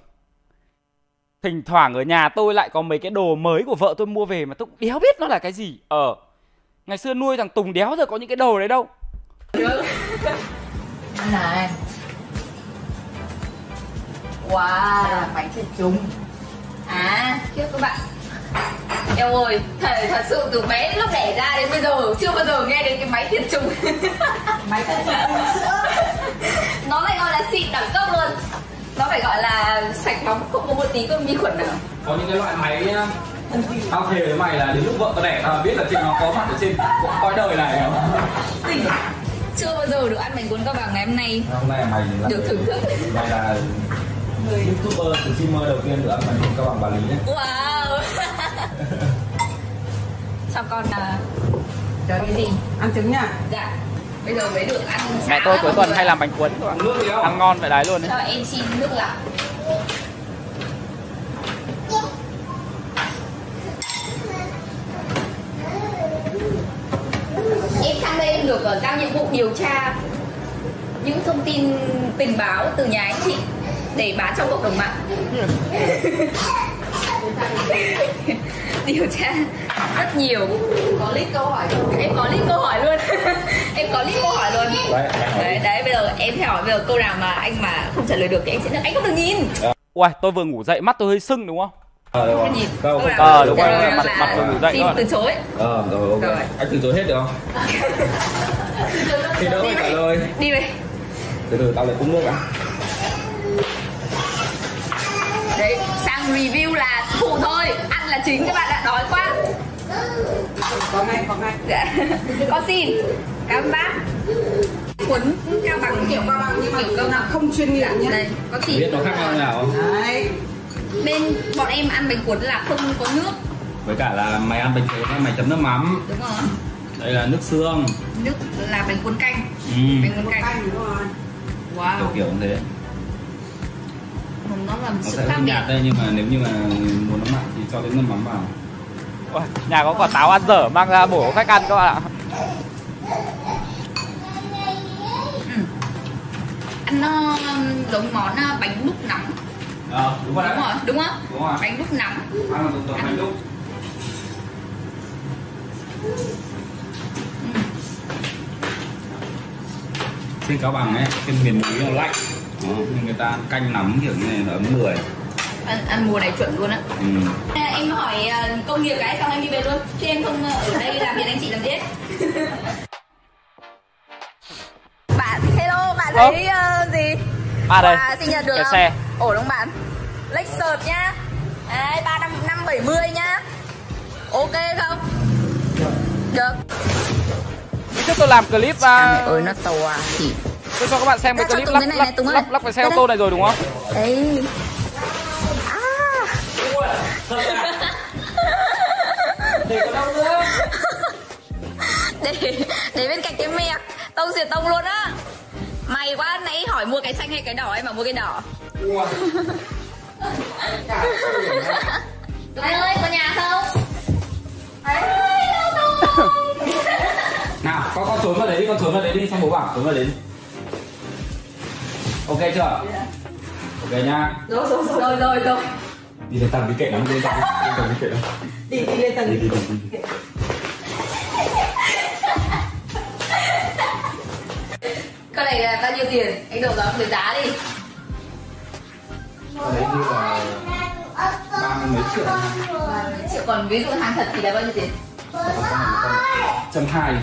Speaker 1: Thỉnh thoảng ở nhà tôi lại có mấy cái đồ mới của vợ tôi mua về mà tôi cũng đéo biết nó là cái gì. Ờ. Ngày xưa nuôi thằng Tùng đéo giờ có những cái đồ đấy đâu.
Speaker 4: Này
Speaker 2: wow
Speaker 4: Đây là bánh thịt
Speaker 2: à kiếp các bạn Eo ơi, thật, thật sự từ bé đến lúc đẻ ra đến bây giờ chưa bao giờ nghe đến cái máy tiệt trùng
Speaker 4: Máy thịt trùng sữa
Speaker 2: Nó lại gọi là xịn đẳng cấp luôn Nó phải gọi là sạch bóng không có một tí con vi khuẩn nào.
Speaker 7: Có những cái loại máy nhá, Tao thề với mày là đến lúc vợ tao đẻ tao biết là trên nó có mặt ở trên cõi đời này?
Speaker 2: Tỉnh Chưa bao giờ được ăn bánh cuốn cao bằng ngày hôm nay.
Speaker 7: Hôm nay mày là
Speaker 2: Được thưởng thức.
Speaker 7: Mày là youtuber streamer đầu tiên được ăn bánh cuốn cao bằng bà Lý đấy
Speaker 2: Wow. Sao con là
Speaker 4: Cho
Speaker 2: cái gì?
Speaker 4: Ăn trứng nha.
Speaker 2: Dạ Bây giờ mới được ăn
Speaker 1: Mẹ tôi cuối tuần hay làm bánh cuốn? Ăn ngon vậy đấy luôn đấy.
Speaker 2: Cho em xin nước lọc Em sang đây em được ờ, giao nhiệm vụ điều tra những thông tin tình báo từ nhà anh chị để bán trong cộng đồng mạng điều tra rất nhiều.
Speaker 4: Có lít câu hỏi không?
Speaker 2: em có list câu hỏi luôn. Em có list câu hỏi luôn.
Speaker 7: Đấy,
Speaker 2: đấy, đấy bây giờ em sẽ hỏi bây giờ câu nào mà anh mà không trả lời được thì anh sẽ anh không được nhìn.
Speaker 1: Uầy, tôi vừa ngủ dậy mắt tôi hơi sưng đúng không?
Speaker 7: Ờ,
Speaker 2: không nhìn.
Speaker 7: Câu
Speaker 1: Ờ, đúng rồi, mặt- mặt vừa ngủ dậy
Speaker 2: xin từ chối.
Speaker 7: Ờ, rồi ok.
Speaker 2: Rồi.
Speaker 7: Anh từ chối hết được không? Thì đỡ phải trả lời.
Speaker 2: Đi về.
Speaker 7: Từ từ tao lấy cốc nước đã
Speaker 2: đấy sang review là phụ thôi. Ăn là chính các bạn đã đói quá
Speaker 4: Có ngay, có ngay
Speaker 2: dạ. Con xin. Cảm ơn bác. Cuốn cao bằng
Speaker 4: Kiểu cao bằng nhưng mà
Speaker 2: kiểu cao bằng
Speaker 4: không chuyên nghiệp nhá.
Speaker 2: Đây con xin.
Speaker 7: Biết nó khác nhau nào không?
Speaker 4: Đấy.
Speaker 2: Bên bọn em ăn bánh cuốn là không có nước.
Speaker 7: Với cả là mày ăn bánh cuốn mày chấm nước mắm.
Speaker 2: Đúng không
Speaker 7: Đây là nước xương.
Speaker 2: Nước là bánh cuốn canh.
Speaker 7: Ừ.
Speaker 2: bánh cuốn
Speaker 4: Có
Speaker 2: canh.
Speaker 4: canh đúng rồi.
Speaker 2: Wow.
Speaker 7: Kiểu kiểu như thế.
Speaker 2: Nó làm
Speaker 7: Nó
Speaker 2: sự
Speaker 7: sẽ
Speaker 2: khác
Speaker 7: hơi
Speaker 2: biệt.
Speaker 7: nhạt đây nhưng mà nếu như mà muốn nó mặn thì cho thêm nước mắm vào
Speaker 1: Uầy, nhà có quả táo ăn dở mang ra bổ khách ăn các bạn ạ.
Speaker 2: ăn nó um, giống món uh, bánh đúc nóng
Speaker 7: Ờ, đúng rồi đấy.
Speaker 2: Đúng rồi đúng không?
Speaker 7: Đúng rồi.
Speaker 2: Bánh đúc nóng
Speaker 7: Ăn là dùng bánh đúc. Trên Cao Bằng ấy, trên miền núi nó lạnh. Đó, nên người ta ăn canh nắm kiểu như này là ấm người
Speaker 2: ăn, ăn mùa này chuẩn luôn á.
Speaker 7: Ừ.
Speaker 2: À, em hỏi uh, công việc cái xong em đi về luôn. Chứ em không uh, ở đây làm việc anh chị làm gì hết bạn hello bạn thấy uh, gì?
Speaker 1: À đây,
Speaker 2: Quà sinh nhật được
Speaker 1: cái
Speaker 2: không?
Speaker 1: xe.
Speaker 2: ổn không bạn? Lexus nhá. Đấy ba năm năm bảy mươi nhá. Ok không? Được.
Speaker 1: Trước tôi làm clip à,
Speaker 2: ơi nó to à
Speaker 1: tôi cho các bạn xem cái clip lắp lắp lắp lắp cái xe ô tô này rồi đúng không?
Speaker 2: đấy. à để để bên cạnh cái mẹc tông diệt tông luôn á. Mày quá nãy hỏi mua cái xanh hay cái đỏ em mà mua cái đỏ. Anh ơi có nhà không?
Speaker 7: Nào, con con trốn vào đấy đi, con trốn vào đấy đi, xong bố bảo trốn vào đấy đi. Ok chưa? Ok nha.
Speaker 2: Rồi rồi rồi rồi rồi
Speaker 1: đi lên tầng đi kệ lắm đi lên tầng đi lên tầng đi kệ lắm.
Speaker 4: Đi đi lên tầng
Speaker 1: đi đi đi đi.
Speaker 2: Con này là bao nhiêu tiền? Anh đổ giá với giá đi.
Speaker 1: Cái đấy như là ba mươi mấy triệu.
Speaker 2: Và triệu còn ví dụ hàng thật thì là bao nhiêu tiền?
Speaker 1: trăm hai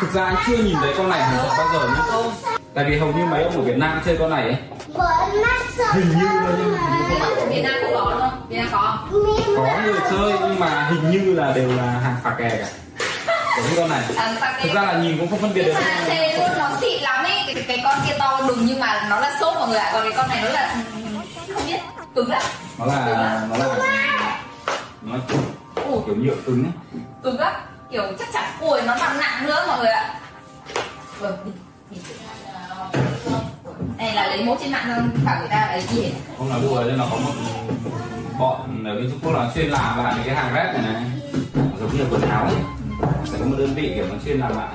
Speaker 1: thực ra anh chưa nhìn thấy con này hàng thật bao giờ nhá tại vì hầu như mấy ông ở Việt Nam chơi con này ấy. Hình như là nhưng
Speaker 2: Việt Nam cũng có không? Việt Nam có
Speaker 1: có người chơi nhưng mà hình như là đều là hàng phà kè cả. Cái con này. Thực ra là nhìn cũng không phân biệt được.
Speaker 2: Nhưng mà thế luôn nó xịn lắm ấy. Cái, cái con kia to đùng nhưng mà nó là xốp mọi người ạ. Còn cái con này nó là ừ, không biết. Cứng lắm.
Speaker 1: Nó là nó là nó
Speaker 2: Ủa,
Speaker 1: kiểu nhựa cứng ấy.
Speaker 2: Cứng lắm. Kiểu chắc chắn ui nó nặng nặng nữa mọi người ạ. Vâng đi, đi. Này là lấy mẫu trên mạng không? Bảo người ta ấy gì?
Speaker 1: Không nói đùa nên là có một bọn ở bên Trung Quốc là chuyên làm lại cái hàng rep này này. Giống như quần áo ấy. Sẽ có một đơn vị kiểu nó chuyên làm lại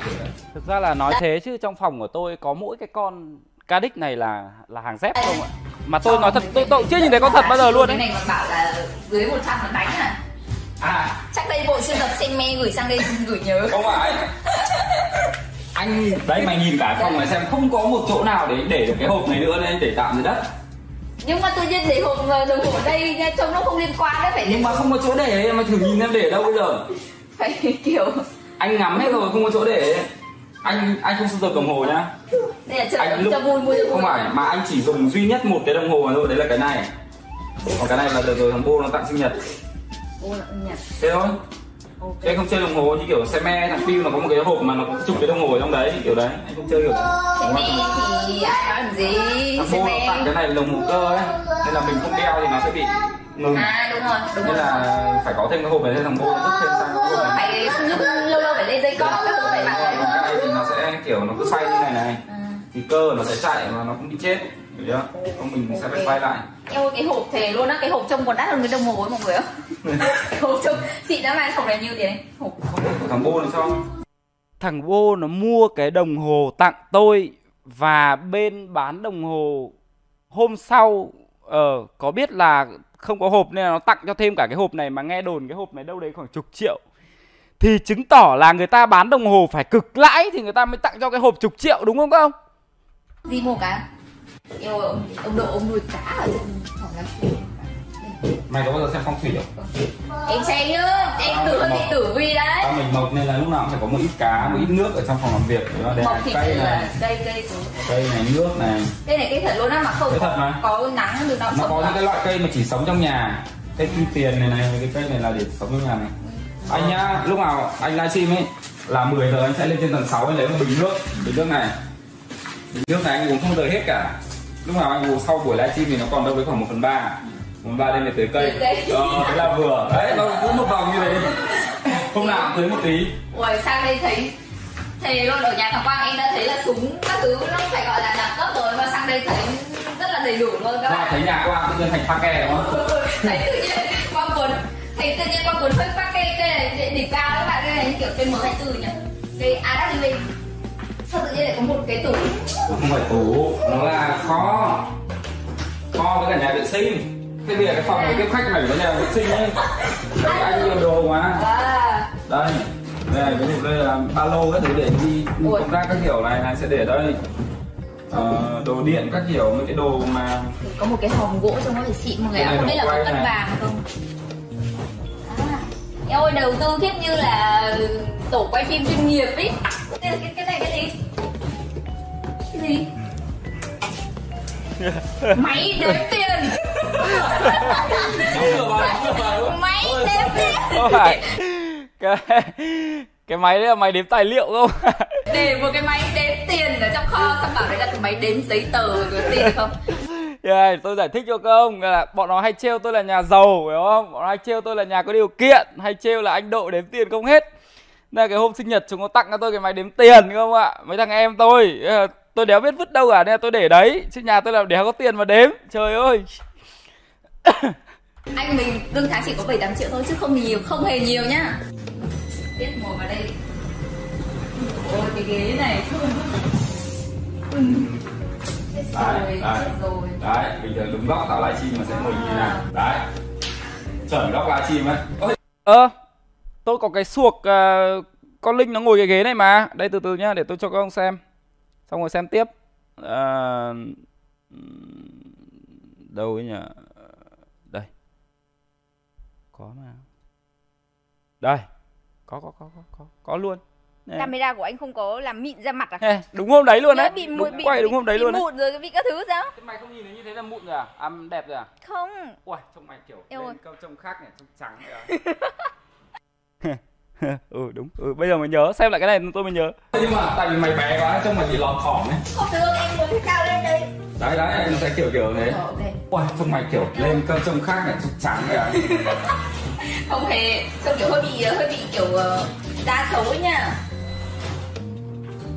Speaker 9: Thực ra là nói thế chứ trong phòng của tôi có mỗi cái con Cadix này là là hàng dép không ạ? Mà tôi nói thật, tôi, tôi chưa nhìn thấy con thật bao giờ luôn
Speaker 2: cái
Speaker 9: đấy.
Speaker 2: này mà bảo là dưới 100 nó đánh à?
Speaker 1: À.
Speaker 2: Chắc đây bộ siêu tập xem me gửi sang đây gửi nhớ.
Speaker 1: Không phải anh đấy mày nhìn cả phòng này xem không có một chỗ nào để để được cái hộp này nữa nên để tạm dưới đất.
Speaker 2: Nhưng mà tự nhiên để hộp đồng hồ ở đây nha, trông nó không liên quan đấy phải
Speaker 1: nhưng mà không có chỗ để mà thử nhìn em để đâu bây giờ?
Speaker 2: Phải kiểu
Speaker 1: anh ngắm hết rồi không có chỗ để. Anh anh không sưu tập đồng hồ nhá.
Speaker 2: Đây là
Speaker 1: anh lúc
Speaker 2: cho vui cho vui
Speaker 1: không phải mà anh chỉ dùng duy nhất một cái đồng hồ mà thôi đấy là cái này. Còn cái này là đợt rồi thằng bô nó tặng sinh nhật.
Speaker 2: Ô, là âm nhạc.
Speaker 1: thế thôi
Speaker 2: Ok.
Speaker 1: Chứ anh không chơi đồng hồ như kiểu xe me thằng Piu nó có một cái hộp mà nó có chục cái đồng hồ ở trong đấy kiểu đấy. Anh không chơi kiểu Đúng
Speaker 2: mẹ
Speaker 1: không?
Speaker 2: thì ai làm gì?
Speaker 1: Thằng
Speaker 2: mẹ.
Speaker 1: tặng cái này là đồng hồ cơ ấy. Nên là mình không đeo thì nó sẽ bị ngừng.
Speaker 2: À đúng rồi đúng
Speaker 1: nên
Speaker 2: rồi.
Speaker 1: là phải có thêm cái hộp này nên thằng nó vứt thêm sang cái hộp này.
Speaker 2: Phải lâu lâu phải lên dây cót các thứ phải đấy
Speaker 1: cái này thì nó sẽ kiểu nó cứ xoay như này này.
Speaker 2: À.
Speaker 1: thì cơ nó sẽ chạy mà nó cũng bị chết hiểu chưa không mình sẽ phải quay lại
Speaker 2: Eo ơi, cái hộp thề luôn á, cái hộp trông còn đắt hơn cái đồng hồ ấy mọi người ạ hộp trông xịn lắm mà hộp này nhiêu tiền đấy? Hộp
Speaker 1: của thằng bô nó cho
Speaker 9: Thằng vô nó mua cái đồng hồ tặng tôi và bên bán đồng hồ hôm sau ờ có biết là không có hộp nên là nó tặng cho thêm cả cái hộp này mà nghe đồn cái hộp này đâu đấy khoảng chục triệu thì chứng tỏ là người ta bán đồng hồ phải cực lãi thì người ta mới tặng cho cái hộp chục triệu đúng không các ông?
Speaker 2: gì mua cá? Ơi, ông, ông độ ông nuôi cá ở trong phòng làm phim.
Speaker 1: Mày có bao giờ xem phong thủy không?
Speaker 2: Em xem chứ, em tử hơn đi tử vi đấy.
Speaker 1: Tao mình mộc nên là lúc nào cũng phải có một ít cá một ít nước ở trong phòng làm việc. Để
Speaker 2: Mộc thì
Speaker 1: cây
Speaker 2: là
Speaker 1: này.
Speaker 2: cây cây
Speaker 1: cây này nước này.
Speaker 2: Cây này cây thật luôn á mà không
Speaker 1: thật
Speaker 2: có,
Speaker 1: mà.
Speaker 2: có nắng được nào
Speaker 1: nó có những cái loại cây mà chỉ sống trong nhà. Cây kim tiền này này cái cây này là để sống trong nhà này. Anh nhá lúc nào anh livestream ấy là 10 giờ anh sẽ lên trên tầng 6 anh lấy một bình nước. Bình nước này. Bình nước này anh uống không rời hết cả lúc nào anh uống sau buổi livestream thì nó còn đâu với khoảng 1 phần 3 1 phần 3 lên để tới cây. Ờ, thế là vừa. Đấy nó cứ một vòng như thế. Hôm nào cũng tới một tí.
Speaker 2: Ui, sang đây thấy Thề luôn, ở nhà thằng Quang em đã thấy là súng các thứ nó phải gọi là đẳng cấp rồi Mà sang đây thấy rất là đầy đủ luôn các
Speaker 1: bạn. thấy nhà qua tự nhiên thành pha kè đúng không?
Speaker 2: Thấy tự nhiên quang quần thấy tự nhiên quang quần hơi phát cây cây này đỉnh cao các bạn cây này kiểu cây m 24 nhỉ? Cây AW sao tự nhiên lại có một cái tủ
Speaker 1: nó không phải tủ nó là kho. Kho với cả nhà vệ sinh. Thế bây giờ cái phòng này tiếp khách này có nhà vệ sinh ấy. Đấy, anh nhiều đồ mà.
Speaker 2: À,
Speaker 1: đây đây ví dụ đây là ba lô các thứ để đi công tác các kiểu này này sẽ để đây. Ờ, đồ điện các kiểu mấy cái đồ mà
Speaker 2: có một cái hòm gỗ trong nó phải xịn mọi người ạ. Không biết là có cân vàng không? À, em ơi đầu tư khiếp như là tổ quay phim chuyên nghiệp ý cái, cái, cái này cái gì gì máy đếm tiền máy đếm tiền
Speaker 9: Không phải cái cái máy đấy là máy đếm tài liệu không?
Speaker 2: để một cái máy đếm tiền ở trong kho xong bảo đấy là cái máy đếm giấy tờ rồi được không
Speaker 9: Yeah, tôi giải thích cho các ông là bọn nó hay trêu tôi là nhà giàu hiểu không? Bọn nó hay trêu tôi là nhà có điều kiện, hay trêu là anh độ đếm tiền không hết. Nên là cái hôm sinh nhật chúng nó tặng cho tôi cái máy đếm tiền không ạ? Mấy thằng em tôi, tôi đéo biết vứt đâu cả nên là tôi để đấy. Chứ nhà tôi là đéo có tiền mà đếm. Trời ơi.
Speaker 2: anh mình lương tháng chỉ có 7 8 triệu thôi chứ không nhiều không hề nhiều nhá tiếp ngồi vào đây ôi cái ghế này Ừ. chết
Speaker 1: đấy
Speaker 2: rồi
Speaker 1: đấy
Speaker 2: chết rồi
Speaker 1: đấy bình thường đúng góc tạo livestream mà sẽ ngồi như thế nào đấy
Speaker 4: chuẩn góc livestream ấy Ôi,
Speaker 1: Ơ, tôi có cái suộc uh, con Linh nó ngồi cái ghế này mà. Đây từ từ nhá, để tôi cho các ông xem. Xong rồi xem tiếp. Ờ, đâu ấy nhỉ? Đây. Có mà. Đây. Có có có có có, có luôn. Này.
Speaker 2: camera của anh không có làm mịn ra mặt à
Speaker 1: Ê, đúng hôm đấy luôn đấy.
Speaker 2: bị
Speaker 1: Đúng
Speaker 2: bị
Speaker 1: quay
Speaker 2: bị-
Speaker 1: đúng hôm đấy
Speaker 2: bị
Speaker 1: luôn đấy.
Speaker 2: mụn rồi cái bị các thứ sao
Speaker 1: Thế mày không nhìn thấy như thế là mụn rồi à? À đẹp rồi à?
Speaker 2: không
Speaker 1: Uầy, trông mày kiểu
Speaker 2: Eo
Speaker 1: lên trông khác nhỉ, trông trắng vậy à. ừ đúng, ừ, bây giờ mới nhớ, xem lại cái này tôi mới nhớ.
Speaker 4: nhưng mà tại vì mày bé quá trông mày bị lọt thỏm ấy.
Speaker 2: Không được anh muốn cao lên đây.
Speaker 4: Đấy đấy nó sẽ kiểu kiểu thế.
Speaker 2: Ok
Speaker 4: Ui, trông mày kiểu lên cơ trông khác này trông trắng vậy à
Speaker 2: không hề trông kiểu hơi bị hơi bị kiểu da xấu ấy nha.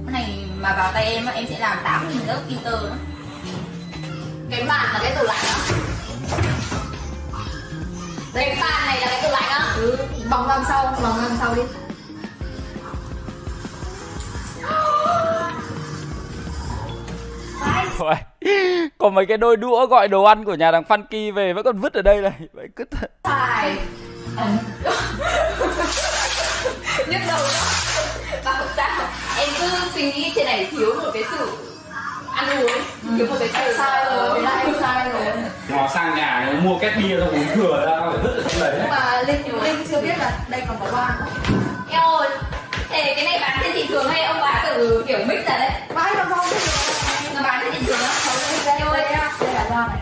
Speaker 2: Cái này mà vào tay em á, em sẽ làm 8 nghìn lớp filter nữa cái bàn là cái tủ lạnh đó đây cái bàn này là cái tủ lạnh đó. Ừ. vòng ra sau vòng ra sau đi.
Speaker 1: Uầy, Còn mấy cái đôi đũa gọi đồ ăn của nhà thằng Funky về vẫn còn vứt ở đây này. Vậy cứ
Speaker 2: phải. Nhức đầu đó và không sao? Em cứ suy nghĩ trên này thiếu một cái sự ăn uống ấy. thiếu một cái sự sai rồi là em sai rồi.
Speaker 4: Nó sang nhà nó mua két bia nó uống thừa ra phải vứt ở trong đấy.
Speaker 2: Nhưng mà linh linh chưa biết là đây còn có loa em ơi thế cái này bán trên thị trường hay ông bà tự kiểu mix ra đấy? Bán làm sao nó bán trên thị trường á. Em ơi. đây là loa này.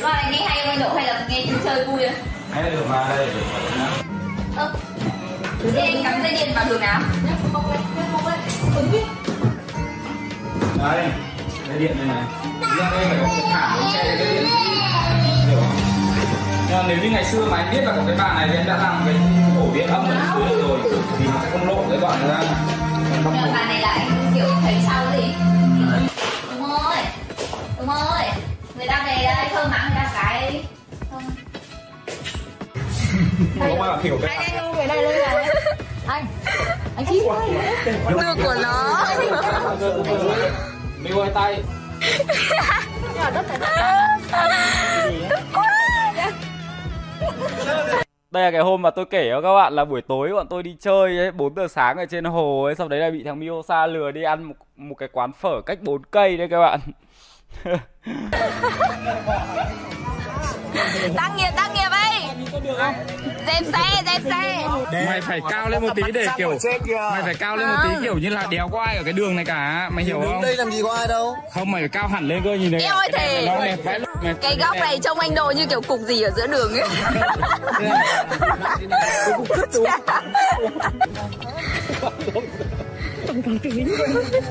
Speaker 2: Loa này nghe hay ông độ hay là nghe chơi vui à
Speaker 4: hay là được mà đây được mà
Speaker 2: ơ thế anh cắm dây điện vào đường nào?
Speaker 4: Đấy điện này này ra đây phải có cái thảm để che cái điện hiểu không nhưng mà nếu như ngày xưa mà anh biết là có cái bàn này thì anh đã làm cái ổ điện âm ở dưới này rồi thì nó sẽ không lộ cái đoạn ra
Speaker 2: Nhưng mà bà này anh kiểu thấy sao gì Đúng rồi Đúng rồi Người ta về đây thơm mắng người ta cái Không
Speaker 4: giờ hiểu cái
Speaker 2: Anh anh về đây đây là Anh Anh chít Đưa của nó
Speaker 4: Miu ơi tay
Speaker 1: Đây là cái hôm mà tôi kể cho các bạn là buổi tối bọn tôi đi chơi ấy, 4 giờ sáng ở trên hồ ấy, sau đấy là bị thằng Miosa lừa đi ăn một, một cái quán phở cách 4 cây đấy các bạn.
Speaker 2: Tăng nghiệp tăng nghiệp Dẹp xe dẹp xe.
Speaker 4: Mày phải cao lên một tí để kiểu mày phải cao lên một tí kiểu như là đéo có ai ở cái đường này cả mày hiểu không?
Speaker 3: đây làm gì có ai đâu.
Speaker 4: Không mày phải cao hẳn lên cơ nhìn này cái
Speaker 2: thề
Speaker 4: này nó đẹp vãi mày
Speaker 2: Cái góc này trông anh đồ như kiểu cục gì ở giữa đường ấy.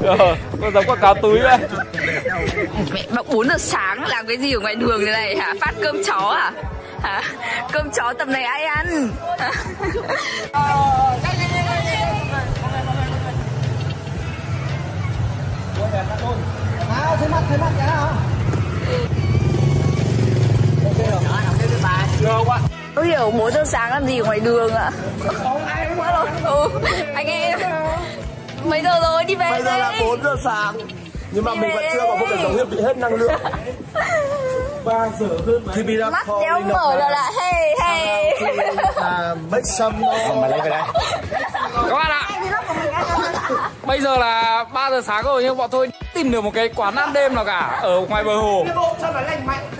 Speaker 1: Ờ, Nó giống quảng cáo túi vậy.
Speaker 2: Mẹ bảo 4 giờ sáng làm cái gì ở ngoài đường thế này hả? Phát cơm chó à? Hả? Cơm chó tầm này ai ăn?
Speaker 3: à thấy mắt thấy mắt cái nào
Speaker 2: Tôi hiểu 4 giờ sáng làm gì ngoài đường ạ? Không ai quá rồi. Ừ, anh em. Mấy giờ rồi đi về
Speaker 3: bây giờ là
Speaker 2: đi.
Speaker 3: 4 giờ sáng nhưng mà mình vẫn chưa có một cái dấu hiệu bị hết năng lượng. 3 giờ hơn bị đã
Speaker 2: Mắt đéo mở ra là hey hey.
Speaker 3: là make some
Speaker 4: mày lấy về đây
Speaker 1: Các bạn ạ. Bây giờ là 3 giờ sáng rồi nhưng bọn tôi tìm được một cái quán ăn đêm nào cả ở ngoài bờ hồ.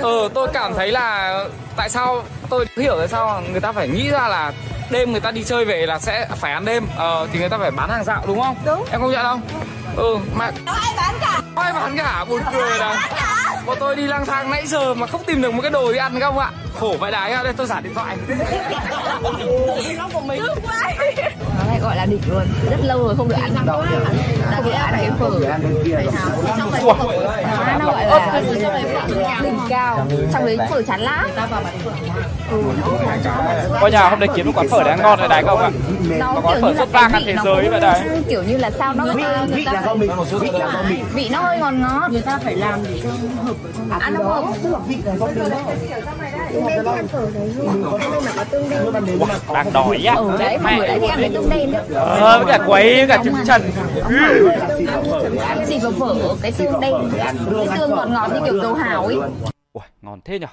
Speaker 1: Ờ, tôi cảm thấy là tại sao tôi hiểu tại sao người ta phải nghĩ ra là đêm người ta đi chơi về là sẽ phải ăn đêm. Ờ thì người ta phải bán hàng dạo đúng không? Đúng. Em công nhận không ừ mà
Speaker 2: Có ai bán cả?
Speaker 1: có ai bán cả? Buồn cười là bọn tôi đi lang thang nãy giờ mà không tìm được một cái đồ đi ăn các ông ạ. Khổ vậy đấy đây tôi giả điện thoại
Speaker 2: nó lại gọi là đỉnh luôn. Rất lâu rồi không được ăn đâu. Đặc biệt ăn cái phở. Xong rồi nó gọi là đỉnh cao. trong đấy phở chán lá.
Speaker 1: coi nhà hôm nay kiếm một quán phở đáng ngon rồi đấy các ông ạ
Speaker 2: Nó
Speaker 1: có phở
Speaker 2: như
Speaker 1: sốt vang
Speaker 2: cả
Speaker 1: thế giới vậy đấy.
Speaker 2: kiểu như là sao nó người ta người ta
Speaker 3: vị là do mình
Speaker 2: vị nó hơi ngọt ngọt. Người ta phải làm để cho hợp với ăn nó hợp.
Speaker 3: tức là vị là do mình đấy có cái này là tương đương đó
Speaker 1: đang đói á.
Speaker 2: Ừ đấy, mọi người thích ăn cái tương đen đó.
Speaker 1: ờ với cả quấy với cả trứng trần
Speaker 2: Cái gì mà phở cái tương đen, cái tương ngọt ngọt như kiểu dầu hào ấy.
Speaker 1: Ui, ngon thế nhở?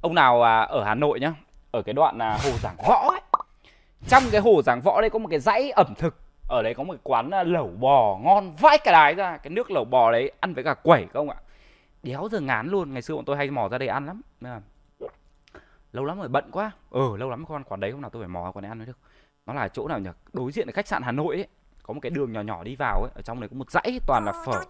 Speaker 1: Ông nào à, ở Hà Nội nhá ở cái đoạn là hồ giảng võ ấy. Trong cái hồ giảng võ đây có một cái dãy ẩm thực. Ở đấy có một cái quán à, lẩu bò ngon vãi cả đái ra. Cái nước lẩu bò đấy ăn với cả quẩy không ạ? Đéo giờ ngán luôn. Ngày xưa bọn tôi hay mò ra đây ăn lắm lâu lắm rồi bận quá. Ừ lâu lắm con quán đấy hôm nào tôi phải mò quán đấy ăn mới được. Nó là chỗ nào nhỉ? Đối diện là khách sạn hà nội ấy. Có một cái đường nhỏ nhỏ đi vào ấy ở trong này có một dãy toàn là phở.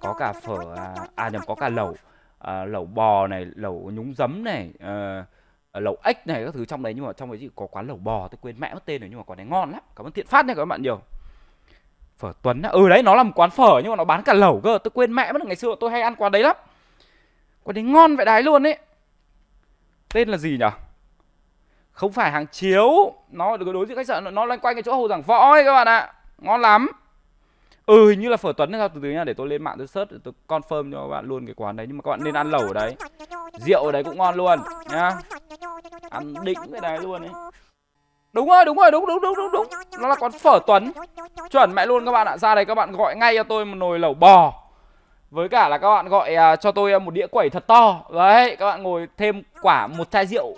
Speaker 1: Có cả phở à, à nhầm có cả lẩu à, lẩu bò này lẩu nhúng giấm này à, lẩu ếch này các thứ trong đấy. Nhưng mà trong đấy chỉ có quán lẩu bò tôi quên mẹ mất tên rồi nhưng mà quán đấy ngon lắm. Cảm ơn thiện phát nha các bạn nhiều. Phở tuấn á. Ừ đấy nó là một quán phở nhưng mà nó bán cả lẩu cơ. Tôi quên mẹ mất ngày xưa tôi hay ăn quán đấy lắm. Quán đấy ngon vậy đái luôn ấy tên là gì nhỉ? Không phải hàng chiếu. Nó đối diện khách sạn, nó loanh quanh cái chỗ hồ giảng võ ấy các bạn ạ. Ngon lắm. Ừ hình như là phở tuấn hay sao? Từ từ nha để tôi lên mạng tôi search tôi confirm cho các bạn luôn cái quán đấy. Nhưng mà các bạn nên ăn lẩu ở đấy. Rượu ở đấy cũng ngon luôn, nhá. Ăn đỉnh cái đấy luôn ấy. Đúng rồi đúng rồi, đúng đúng đúng đúng đúng. Nó là quán phở tuấn. Chuẩn mẹ luôn các bạn ạ. Ra đây các bạn gọi ngay cho tôi một nồi lẩu bò với cả là các bạn gọi uh, cho tôi à, một đĩa quẩy thật to. Đấy các bạn ngồi thêm quả một chai rượu.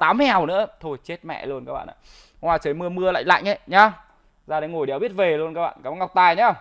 Speaker 1: Tám mèo nữa. Thôi chết mẹ luôn các bạn ạ. Ngoài trời mưa mưa lại lạnh ấy nhá. Ra đấy ngồi đéo biết về luôn các bạn. Cảm ơn ngọc tài nhá.